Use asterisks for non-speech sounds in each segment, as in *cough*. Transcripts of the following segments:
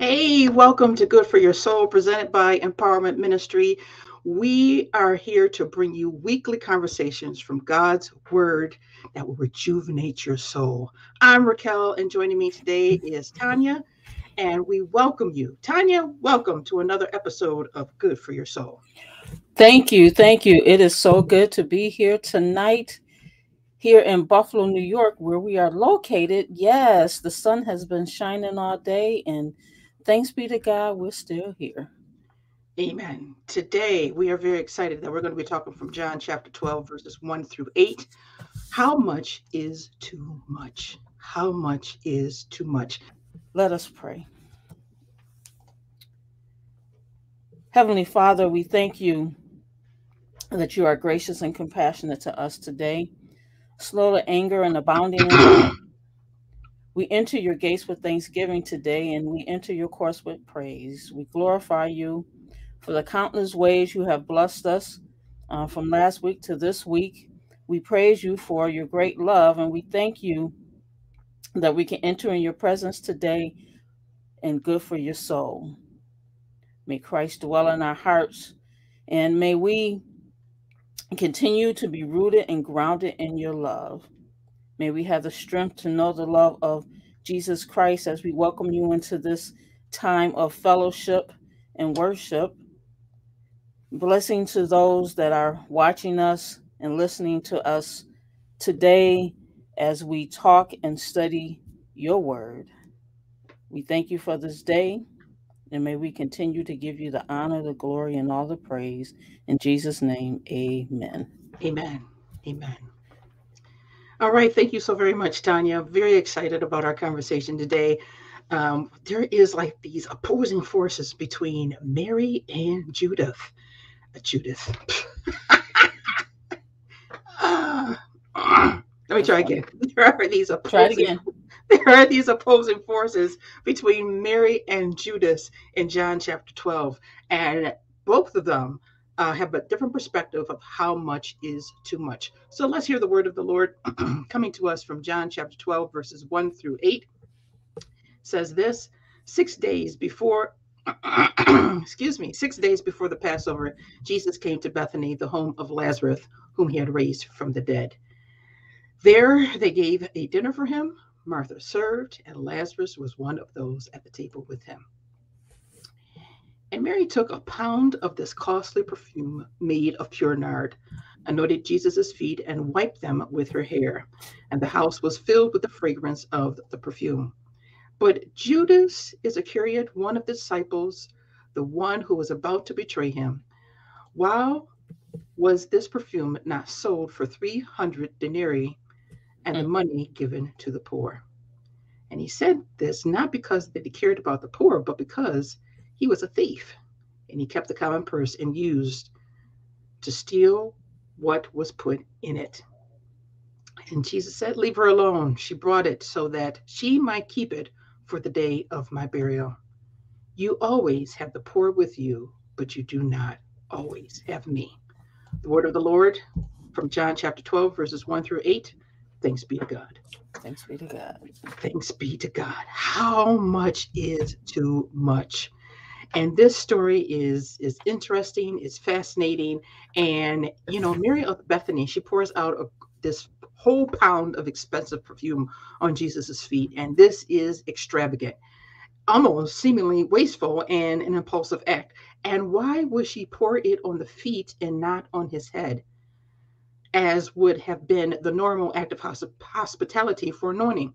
Hey, welcome to Good for Your Soul, presented by Empowerment Ministry. We are here to bring you weekly conversations from God's Word that will rejuvenate your soul. I'm Raquel, and joining me today is Tanya, and we welcome you. Tanya, welcome to another episode of Good for Your Soul. Thank you. Thank you. It is so good to be here tonight here in Buffalo, New York, where we are located. Yes, the sun has been shining all day, and thanks be to God, we're still here. Amen. Today, we are very excited that we're going to be talking from John chapter 12, verses 1 through 8. How much is too much? How much is too much? Let us pray. Heavenly Father, we thank you that you are gracious and compassionate to us today, slow to anger and abounding in we enter your gates with thanksgiving today, and we enter your courts with praise. We glorify you for the countless ways you have blessed us uh, from last week to this week. We praise you for your great love, and we thank you that we can enter in your presence today and good for your soul. May Christ dwell in our hearts, and may we continue to be rooted and grounded in your love. May we have the strength to know the love of Jesus Christ as we welcome you into this time of fellowship and worship. Blessing to those that are watching us and listening to us today as we talk and study your word. We thank you for this day, and may we continue to give you the honor, the glory, and all the praise. In Jesus' name, amen. Amen. Amen. All right. Thank you so very much, Tanya. Very excited about our conversation today. Um, there is like these opposing forces between Mary and Judith. Uh, Judith. uh, *sighs* let me try again. *laughs* There are these opposing, *laughs* There are these opposing forces between Mary and Judas in John chapter 12. And both of them uh, have a different perspective of how much is too much. So let's hear the word of the Lord *clears throat* coming to us from John chapter 12, verses 1 through 8. says this Six days before, *clears throat* excuse me, six days before the Passover, Jesus came to Bethany, the home of Lazarus, whom he had raised from the dead. There they gave a dinner for him. Martha served, and Lazarus was one of those at the table with him. And Mary took a pound of this costly perfume made of pure nard, anointed Jesus' feet, and wiped them with her hair. And the house was filled with the fragrance of the perfume. But Judas Iscariot, one of the disciples, the one who was about to betray him, while was this perfume not sold for 300 denarii and the mm. money given to the poor? And he said this not because that he cared about the poor, but because he was a thief, and he kept the common purse and used to steal what was put in it. And Jesus said, Leave her alone. She brought it so that she might keep it for the day of my burial. You always have the poor with you, but you do not always have me. The word of the Lord from John chapter 12, verses 1 through 8. Thanks be to God. Thanks be to God. Thanks be to God. How much is too much? And this story is is interesting it's fascinating and you know mary of bethany she pours out a, this whole pound of expensive perfume on jesus's feet and this is extravagant almost seemingly wasteful and an impulsive act. And why would she pour it on the feet and not on his head? As would have been the normal act of hospitality for anointing.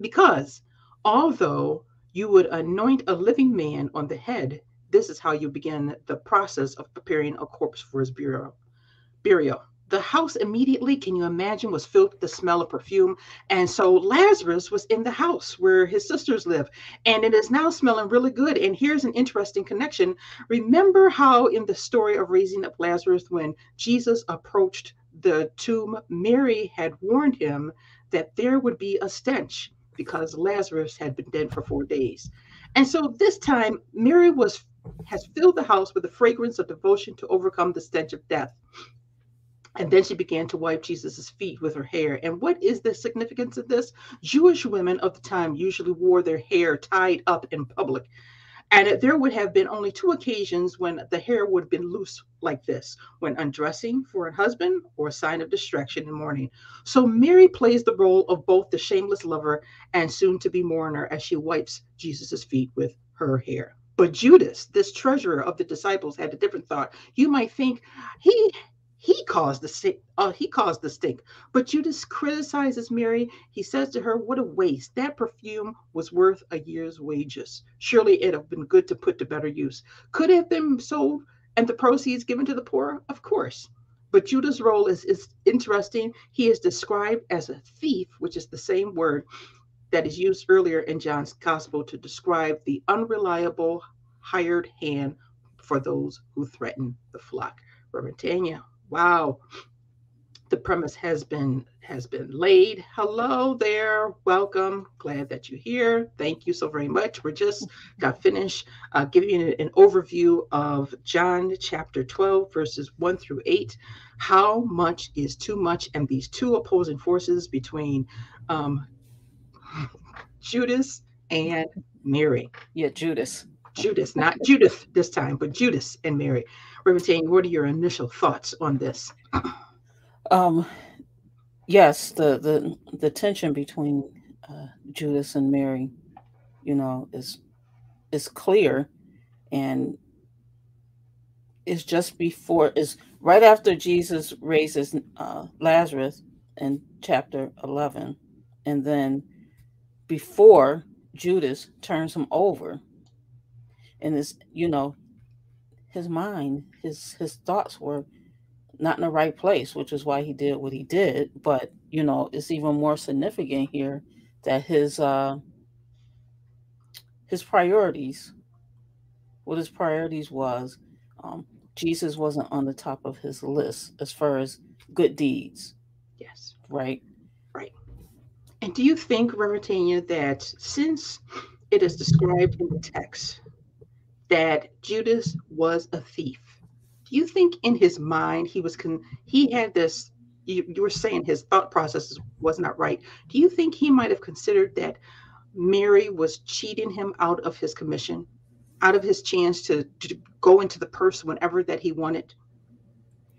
Because although you would anoint a living man on the head. This is how you begin the process of preparing a corpse for his burial. Burial. The house immediately, can you imagine, was filled with the smell of perfume. And so Lazarus was in the house where his sisters live, and it is now smelling really good. And here's an interesting connection. Remember how in the story of raising up Lazarus, when Jesus approached the tomb, Mary had warned him that there would be a stench because Lazarus had been dead for four days. And so this time, Mary was has filled the house with the fragrance of devotion to overcome the stench of death. And then she began to wipe Jesus' feet with her hair. And what is the significance of this? Jewish women of the time usually wore their hair tied up in public. And there would have been only two occasions when the hair would have been loose like this when undressing for a husband or a sign of distraction in mourning. So Mary plays the role of both the shameless lover and soon to be mourner as she wipes Jesus' feet with her hair. But Judas, this treasurer of the disciples, had a different thought. You might think he he caused the stink. Uh, he caused the stink. But Judas criticizes Mary. He says to her, "What a waste! That perfume was worth a year's wages. Surely it'd have been good to put to better use. Could have been sold and the proceeds given to the poor, of course." But Judas' role is, is interesting. He is described as a thief, which is the same word that is used earlier in John's gospel to describe the unreliable hired hand for those who threaten the flock. Reverend Tanya. Wow. The premise has been has been laid. Hello there. Welcome. Glad that you're here. Thank you so very much. We're just got finished uh, giving you an overview of John chapter 12, verses 1 through 8. How much is too much? And these two opposing forces between um, Judas and Mary. Yeah, Judas. Judas, not Judith this time, but Judas and Mary. Reverend what are your initial thoughts on this? Um, yes, the the the tension between uh, Judas and Mary, you know, is is clear, and is just before is right after Jesus raises uh, Lazarus in chapter eleven, and then before Judas turns him over, and is you know his mind, his his thoughts were not in the right place, which is why he did what he did. But you know, it's even more significant here that his uh his priorities, what his priorities was, um, Jesus wasn't on the top of his list as far as good deeds. Yes. Right. Right. And do you think, Reverend Tanya, that since it is described in the text that Judas was a thief. Do you think in his mind he was con- he had this you, you were saying his thought process was not right. Do you think he might have considered that Mary was cheating him out of his commission, out of his chance to, to go into the purse whenever that he wanted?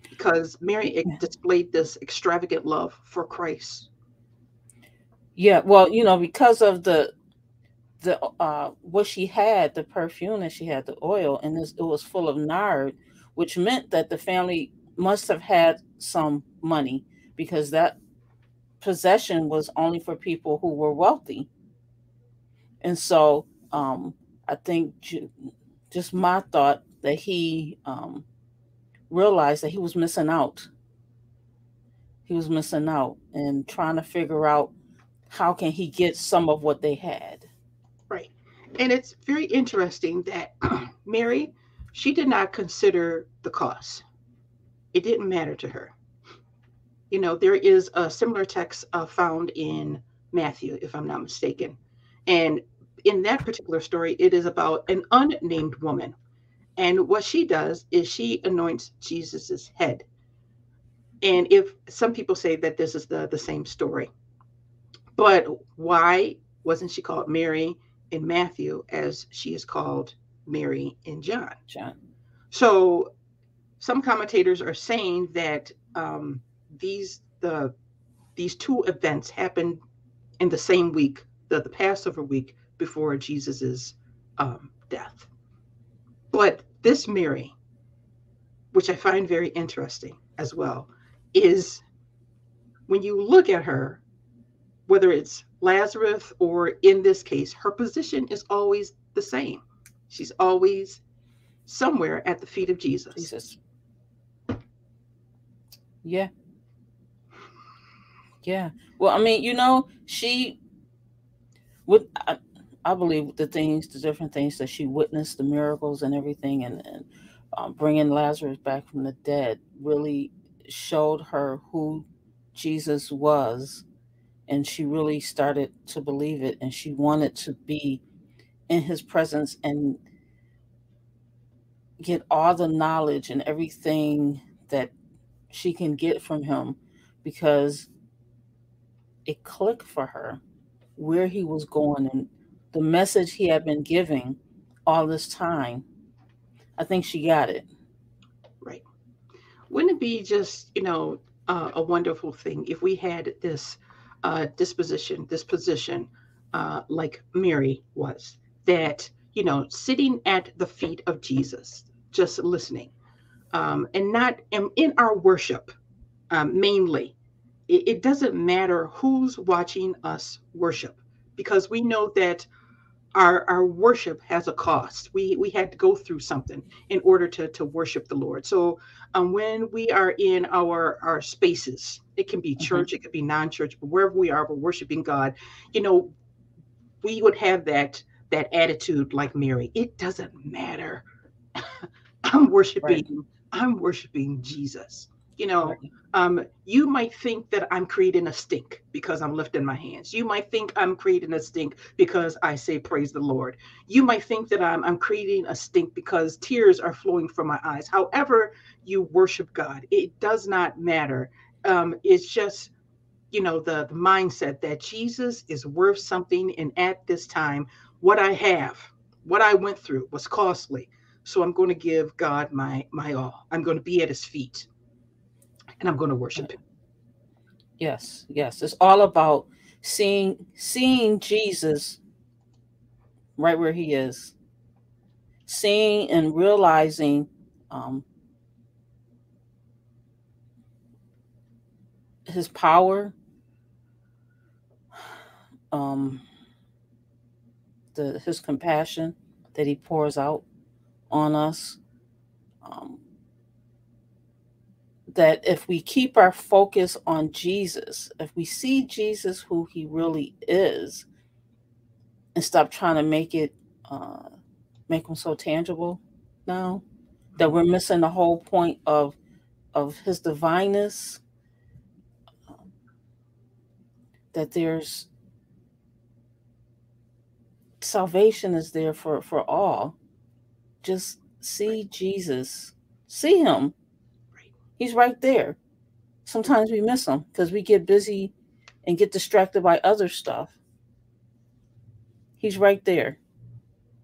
Because Mary displayed this extravagant love for Christ. Yeah, well, you know, because of the the uh what she had the perfume and she had the oil and this, it was full of nard which meant that the family must have had some money because that possession was only for people who were wealthy. And so um i think just my thought that he um realized that he was missing out. He was missing out and trying to figure out how can he get some of what they had. Right. and it's very interesting that *clears throat* Mary, she did not consider the cost. It didn't matter to her. You know, there is a similar text uh, found in Matthew, if I'm not mistaken. And in that particular story, it is about an unnamed woman. And what she does is she anoints Jesus's head. And if some people say that this is the, the same story, but why wasn't she called Mary? in Matthew as she is called Mary and John. John. So some commentators are saying that um, these the these two events happened in the same week, the, the Passover week before Jesus's um, death. But this Mary, which I find very interesting as well, is when you look at her, whether it's Lazarus, or in this case, her position is always the same. She's always somewhere at the feet of Jesus. Jesus. Yeah. Yeah. Well, I mean, you know, she would, I, I believe the things, the different things that she witnessed, the miracles and everything, and, and um, bringing Lazarus back from the dead really showed her who Jesus was and she really started to believe it and she wanted to be in his presence and get all the knowledge and everything that she can get from him because it clicked for her where he was going and the message he had been giving all this time. I think she got it. Right. Wouldn't it be just, you know, uh, a wonderful thing if we had this uh, disposition, this position, uh, like Mary was, that, you know, sitting at the feet of Jesus, just listening, um, and not in, in our worship um, mainly. It, it doesn't matter who's watching us worship because we know that our our worship has a cost. We we had to go through something in order to to worship the Lord. So um, when we are in our our spaces, it can be mm-hmm. church, mm-hmm. it could be non-church, but wherever we are, we're worshiping God. You know, we would have that that attitude like Mary. It doesn't matter. *laughs* I'm worshiping. Right. I'm worshiping Jesus. You know, um, you might think that I'm creating a stink because I'm lifting my hands. You might think I'm creating a stink because I say praise the Lord. You might think that I'm I'm creating a stink because tears are flowing from my eyes. However, you worship God, it does not matter. Um, it's just you know the, the mindset that Jesus is worth something, and at this time, what I have, what I went through was costly. So I'm going to give God my my all. I'm going to be at His feet and I'm going to worship him. Yes, yes. It's all about seeing seeing Jesus right where he is. Seeing and realizing um, his power, um, the his compassion that he pours out on us. Um, that if we keep our focus on Jesus, if we see Jesus who he really is, and stop trying to make it uh, make him so tangible now, that we're missing the whole point of of his divineness. Um, that there's salvation is there for for all. Just see Jesus, see him He's right there. Sometimes we miss him because we get busy and get distracted by other stuff. He's right there.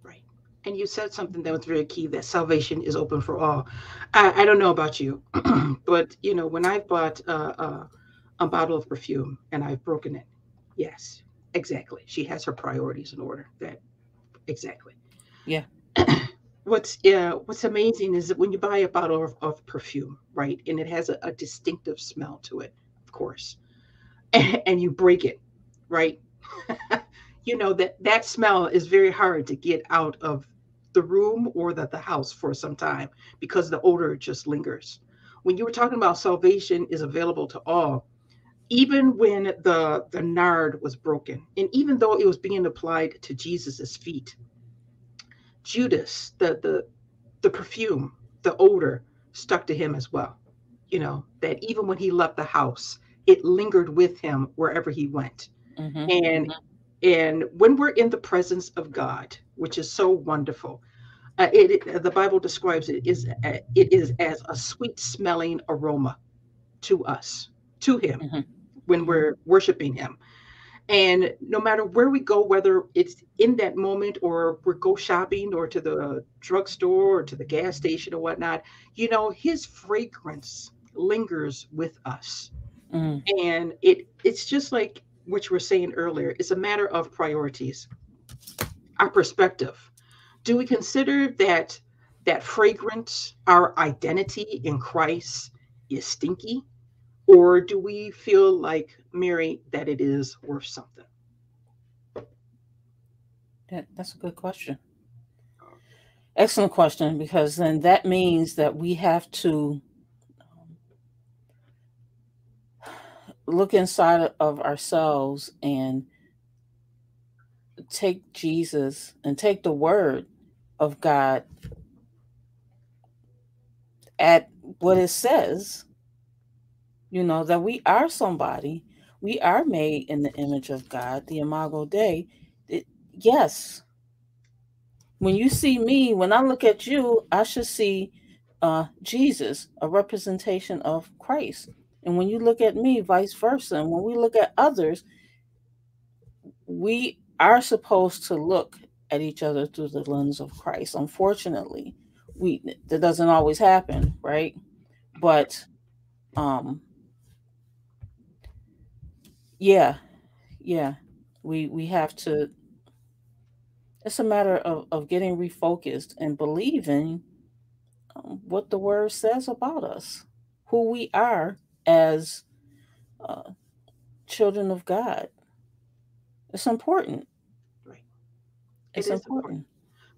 Right. And you said something that was very key that salvation is open for all. I, I don't know about you, *clears throat* but you know, when I've bought uh, uh, a bottle of perfume and I've broken it, yes, exactly. She has her priorities in order. That exactly. Yeah. *clears throat* what's uh, what's amazing is that when you buy a bottle of, of perfume, right, and it has a, a, distinctive smell to it, of course, and, *laughs* and you break it, right, *laughs* you know that that smell is very hard to get out of the room or the, the house for some time because the odor just lingers. When you were talking about salvation is available to all, even when the the nard was broken, and even though it was being applied to Jesus's feet Judas, the the the perfume, the odor stuck to him as well. You know, that even when he left the house, it lingered with him wherever he went. Mm-hmm. And and when we're in the presence of God, which is so wonderful, uh, it, it, the Bible describes it is uh, it is as a sweet smelling aroma to us, to Him, mm-hmm. When we're worshiping Him. And no matter where we go, whether it's in that moment or we go shopping or to the drugstore or to the gas station or whatnot, you know, his fragrance lingers with us. Mm. And it it's just like what you were saying earlier, it's a matter of priorities. Our perspective. Do we consider that that fragrance, our identity in Christ, is stinky? Or do we feel like, Mary, that it is worth something? That, that's a good question. Excellent question, because then that means that we have to um, look inside of ourselves and take Jesus and take the word of God at what it says you know, that we are somebody. We are made in the image of God, the Imago Dei. It, yes. When you see me, when I look at you, I should see uh, Jesus, a representation of Christ. And when you look at me, vice versa. And when we look at others, we are supposed to look at each other through the lens of Christ. Unfortunately, we that doesn't always happen, right? But um yeah, yeah, we we have to it's a matter of, of getting refocused and believing um, what the word says about us, who we are as uh, children of God. It's important. Right. It's important. important.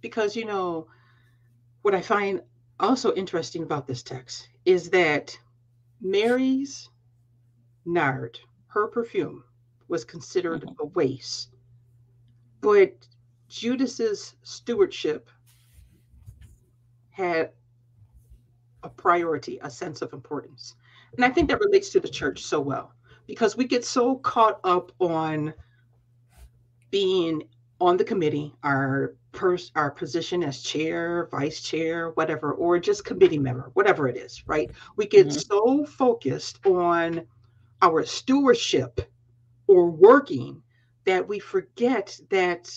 Because, you know, what I find also interesting about this text is that Mary's nard, her perfume, was considered mm-hmm. a waste. But Judas's stewardship had a priority, a sense of importance. And I think that relates to the church so well because we get so caught up on being on the committee, our pers- our position as chair, vice chair, whatever, or just committee member, whatever it is, right? We get mm-hmm. so focused on our stewardship or working that we forget that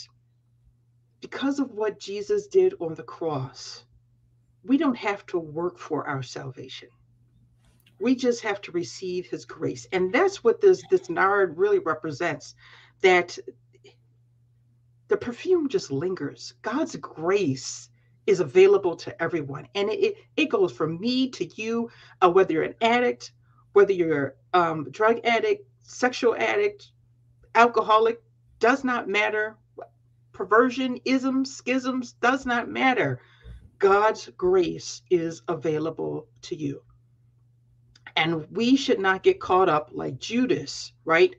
because of what Jesus did on the cross, we don't have to work for our salvation. We just have to receive his grace. And that's what this this nard really represents that the perfume just lingers. God's grace is available to everyone. And it, it, goes from me to you, uh, whether you're an addict, whether you're um, drug addict, sexual addict, alcoholic, does not matter. Perversion, isms, schisms, does not matter. God's grace is available to you. And we should not get caught up like Judas, right?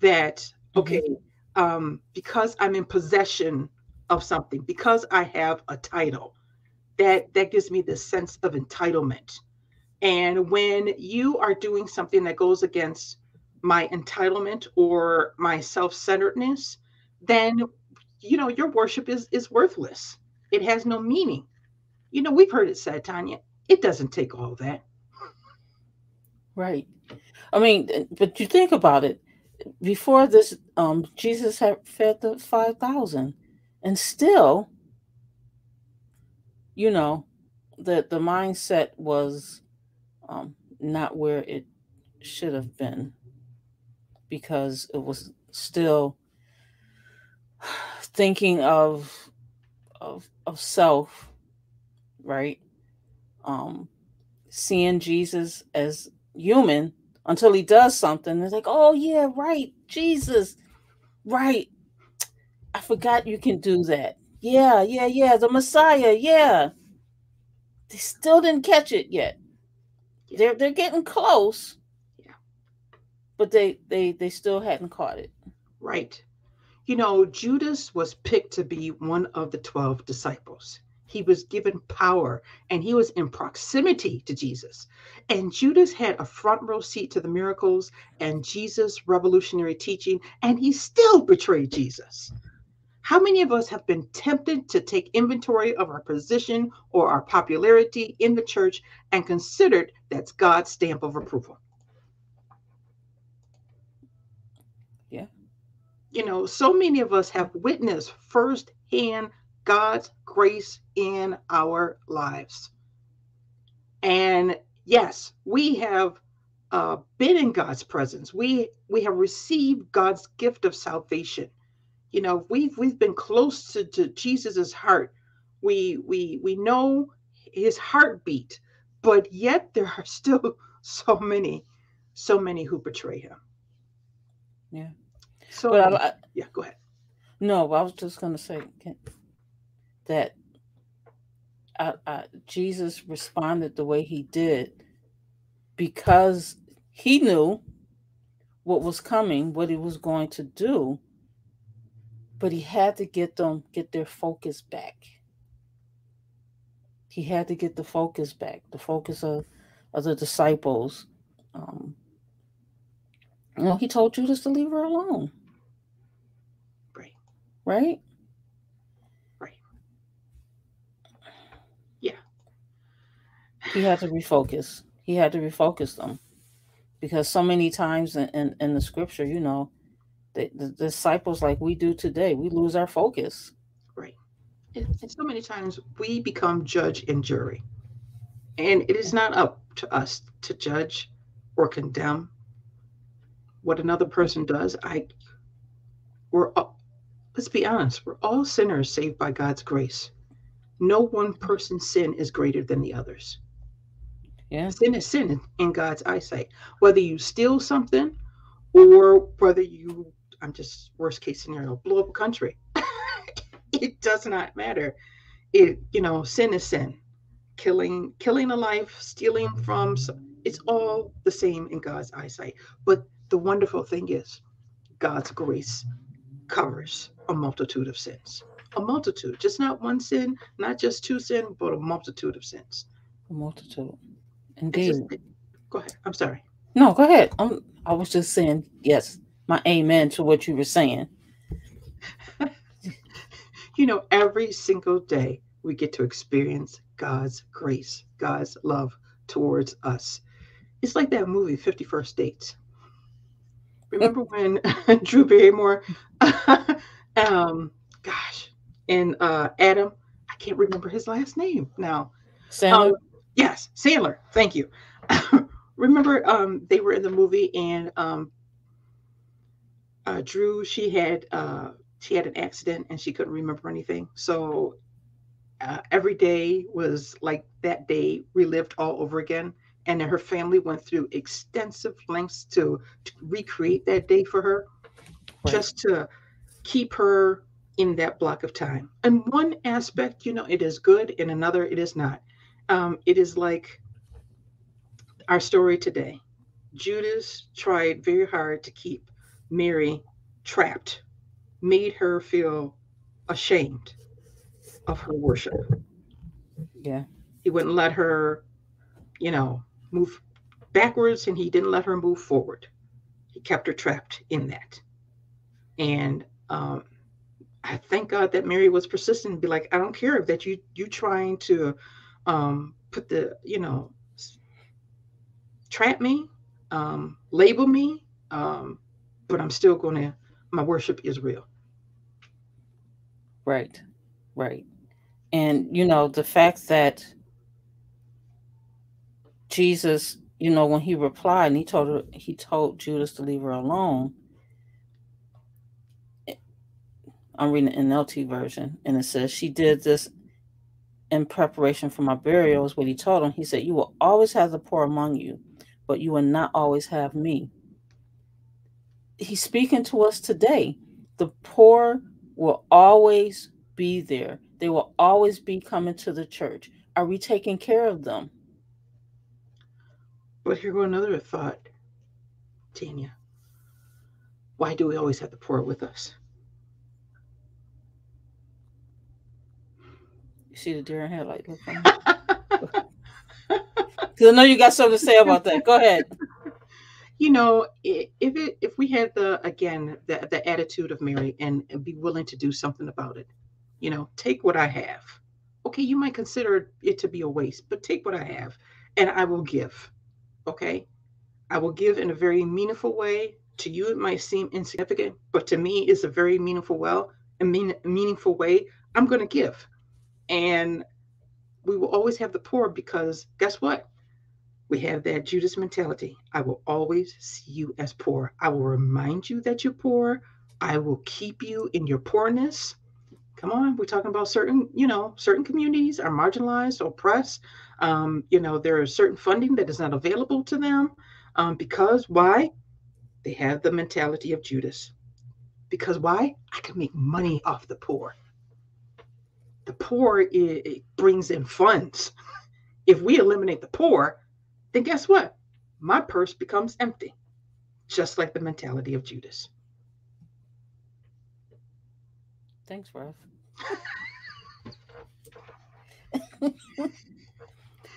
That, mm-hmm. okay, mm-hmm. um, because I'm in possession of something, because I have a title, that that gives me this sense of entitlement. And when you are doing something that goes against my entitlement or my self-centeredness, then you know your worship is is worthless. It has no meaning. You know, we've heard it said, Tanya, it doesn't take all that. Right. I mean, but you think about it. Before this, um, Jesus had fed the 5,000, and still, you know, the, the mindset was um, not where it should have been because it was still *sighs* thinking of of of self right? Um, seeing Jesus as human until he does something. It's like, oh yeah, right, Jesus, right. I forgot you can do that. Yeah, yeah, yeah, the Messiah, yeah. They still didn't catch it yet. They're they're getting close. Yeah. But they they they still hadn't caught it. Right. You know, Judas was picked to be one of the 12 disciples he was given power and he was in proximity to Jesus. And Judas had a front row seat to the miracles and Jesus' revolutionary teaching, and he still betrayed Jesus. How many of us have been tempted to take inventory of our position or our popularity in the church and considered that's God's stamp of approval? Yeah. You know, so many of us have witnessed firsthand God's grace in our lives. And yes, we have uh, been in God's presence. We we have received God's gift of salvation. You know, we've we've been close to, to Jesus's heart. We we we know his heartbeat, but yet there are still *laughs* so many, so many who betray him. Yeah. So I, yeah, go ahead. No, I was just gonna say, that uh, uh, Jesus responded the way he did because he knew what was coming, what he was going to do, but he had to get them get their focus back. He had to get the focus back, the focus of, of the disciples. Um, you know, he told Judas to leave her alone. Right. Right? Right. Yeah. He had to refocus. He had to refocus them because so many times in, in, in the scripture, you know, the, the, disciples, like we do today, we lose our focus. Right. And, and so many times we become judge and jury. And it is not up to us to judge or condemn what another person does. I we're all, let's be honest, we're all sinners saved by God's grace. No one person's sin is greater than the others. Yeah. Sin is sin in God's eyesight. Whether you steal something or whether you I'm just worst case scenario, blow up a country. *laughs* it does not matter. It, you know, sin is sin. Killing, killing a life, stealing from, it's all the same in God's eyesight. But the wonderful thing is, God's grace covers a multitude of sins. A multitude, just not one sin, not just two sin, but a multitude of sins. A multitude. Indeed. Just, go ahead. I'm sorry. No, go ahead. I'm, I was just saying, yes, my amen to what you were saying. *laughs* you know, every single day we get to experience God's grace, God's love towards us. It's like that movie, 50 First Dates. Remember when *laughs* Drew Barrymore, *laughs* um, gosh, and uh, Adam, I can't remember his last name now. Sandler? Um, yes, Sandler. Thank you. remember um, they were in the movie and um, uh, Drew, she had uh, she had an accident and she couldn't remember anything. So uh, every day was like that day relived all over again. And her family went through extensive lengths to, to recreate that day for her, right. just to keep her in that block of time. And one aspect, you know, it is good, in another, it is not. Um, it is like our story today. Judas tried very hard to keep Mary trapped, made her feel ashamed of her worship. Yeah. He wouldn't let her, you know, move backwards and he didn't let her move forward. He kept her trapped in that. And um, I thank God that Mary was persistent and be like, I don't care if that you you trying to um, put the, you know, trap me, um, label me, um, but I'm still going to, my worship is real. Right, right. And, you know, the fact that Jesus, you know, when he replied and he told her, he told Judas to leave her alone. I'm reading the NLT version, and it says she did this in preparation for my burial, is what he told him. He said, You will always have the poor among you, but you will not always have me he's speaking to us today. The poor will always be there. They will always be coming to the church. Are we taking care of them? But here go another thought, Tanya. Why do we always have the poor with us? You see the deer in headlight. Because *laughs* I know you got something to say about that. Go ahead you know, if it if we had the again the the attitude of Mary and, and be willing to do something about it, you know, take what I have. Okay, you might consider it to be a waste, but take what I have, and I will give. Okay, I will give in a very meaningful way. To you, it might seem insignificant, but to me, it's a very meaningful well, a mean, meaningful way. I'm going to give, and we will always have the poor because guess what? We have that Judas mentality. I will always see you as poor. I will remind you that you're poor. I will keep you in your poorness. Come on, we're talking about certain, you know, certain communities are marginalized, oppressed. Um, you know, there is certain funding that is not available to them um, because why? They have the mentality of Judas. Because why? I can make money off the poor. The poor it, it brings in funds. If we eliminate the poor, then guess what? My purse becomes empty, just like the mentality of Judas. Thanks, Ralph.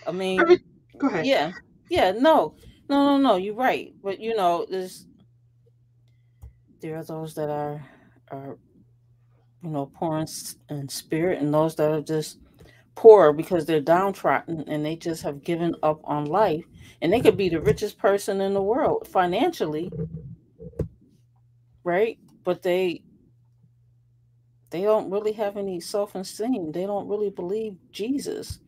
I mean, go ahead. Yeah, yeah, no, no, no, no. You're right, but you know, there's there are those that are are you know poor in, in spirit, and those that are just poor because they're downtrodden and they just have given up on life. And they could be the richest person in the world financially, right? But they they don't really have any self-esteem. They don't really believe Jesus.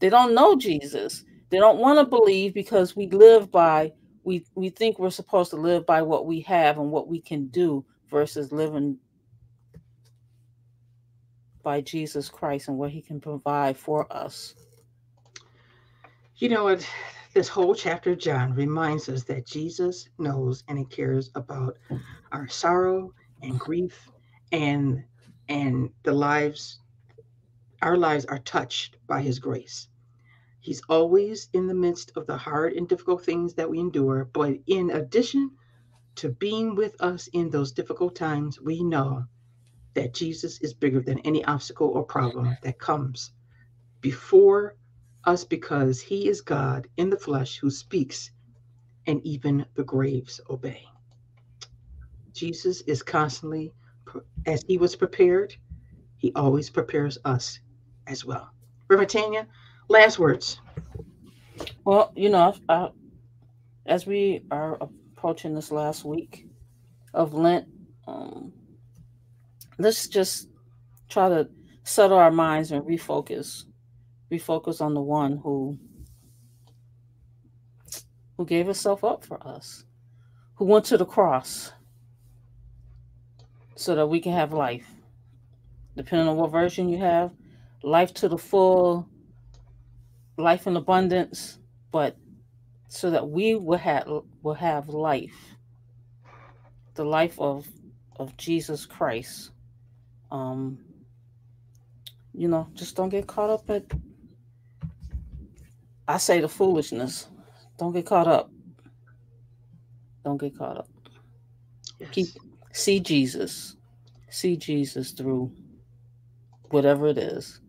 They don't know Jesus. They don't want to believe because we live by we we think we're supposed to live by what we have and what we can do versus living by Jesus Christ and what he can provide for us. You know what? This whole chapter of John reminds us that Jesus knows and he cares about our sorrow and grief and and the lives our lives are touched by his grace. He's always in the midst of the hard and difficult things that we endure, but in addition to being with us in those difficult times, we know that Jesus is bigger than any obstacle or problem that comes before us because he is God in the flesh who speaks and even the graves obey. Jesus is constantly, as he was prepared, he always prepares us as well. Reverend Tanya, last words. Well, you know, I, as we are approaching this last week of Lent, um, let's just try to settle our minds and refocus refocus on the one who who gave himself up for us who went to the cross so that we can have life. Depending on what version you have life to the full life in abundance but so that we will have will have life the life of of Jesus Christ um you know just don't get caught up at i say the foolishness. Don't get caught up. Don't get caught up. Yes. keep see jesus. See jesus through whatever it is.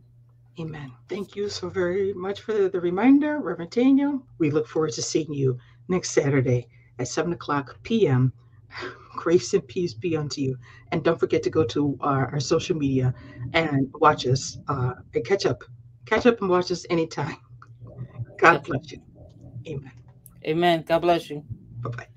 Amen. Thank you so very much for the, the reminder reverend Tanya. we look forward to seeing you next saturday at 7 o'clock p.m *laughs* Grace and peace be unto you. And don't forget to go to our, our social media and watch us uh, and catch up. Catch up and watch us anytime. God bless you. Amen. Amen. God bless you. Bye bye.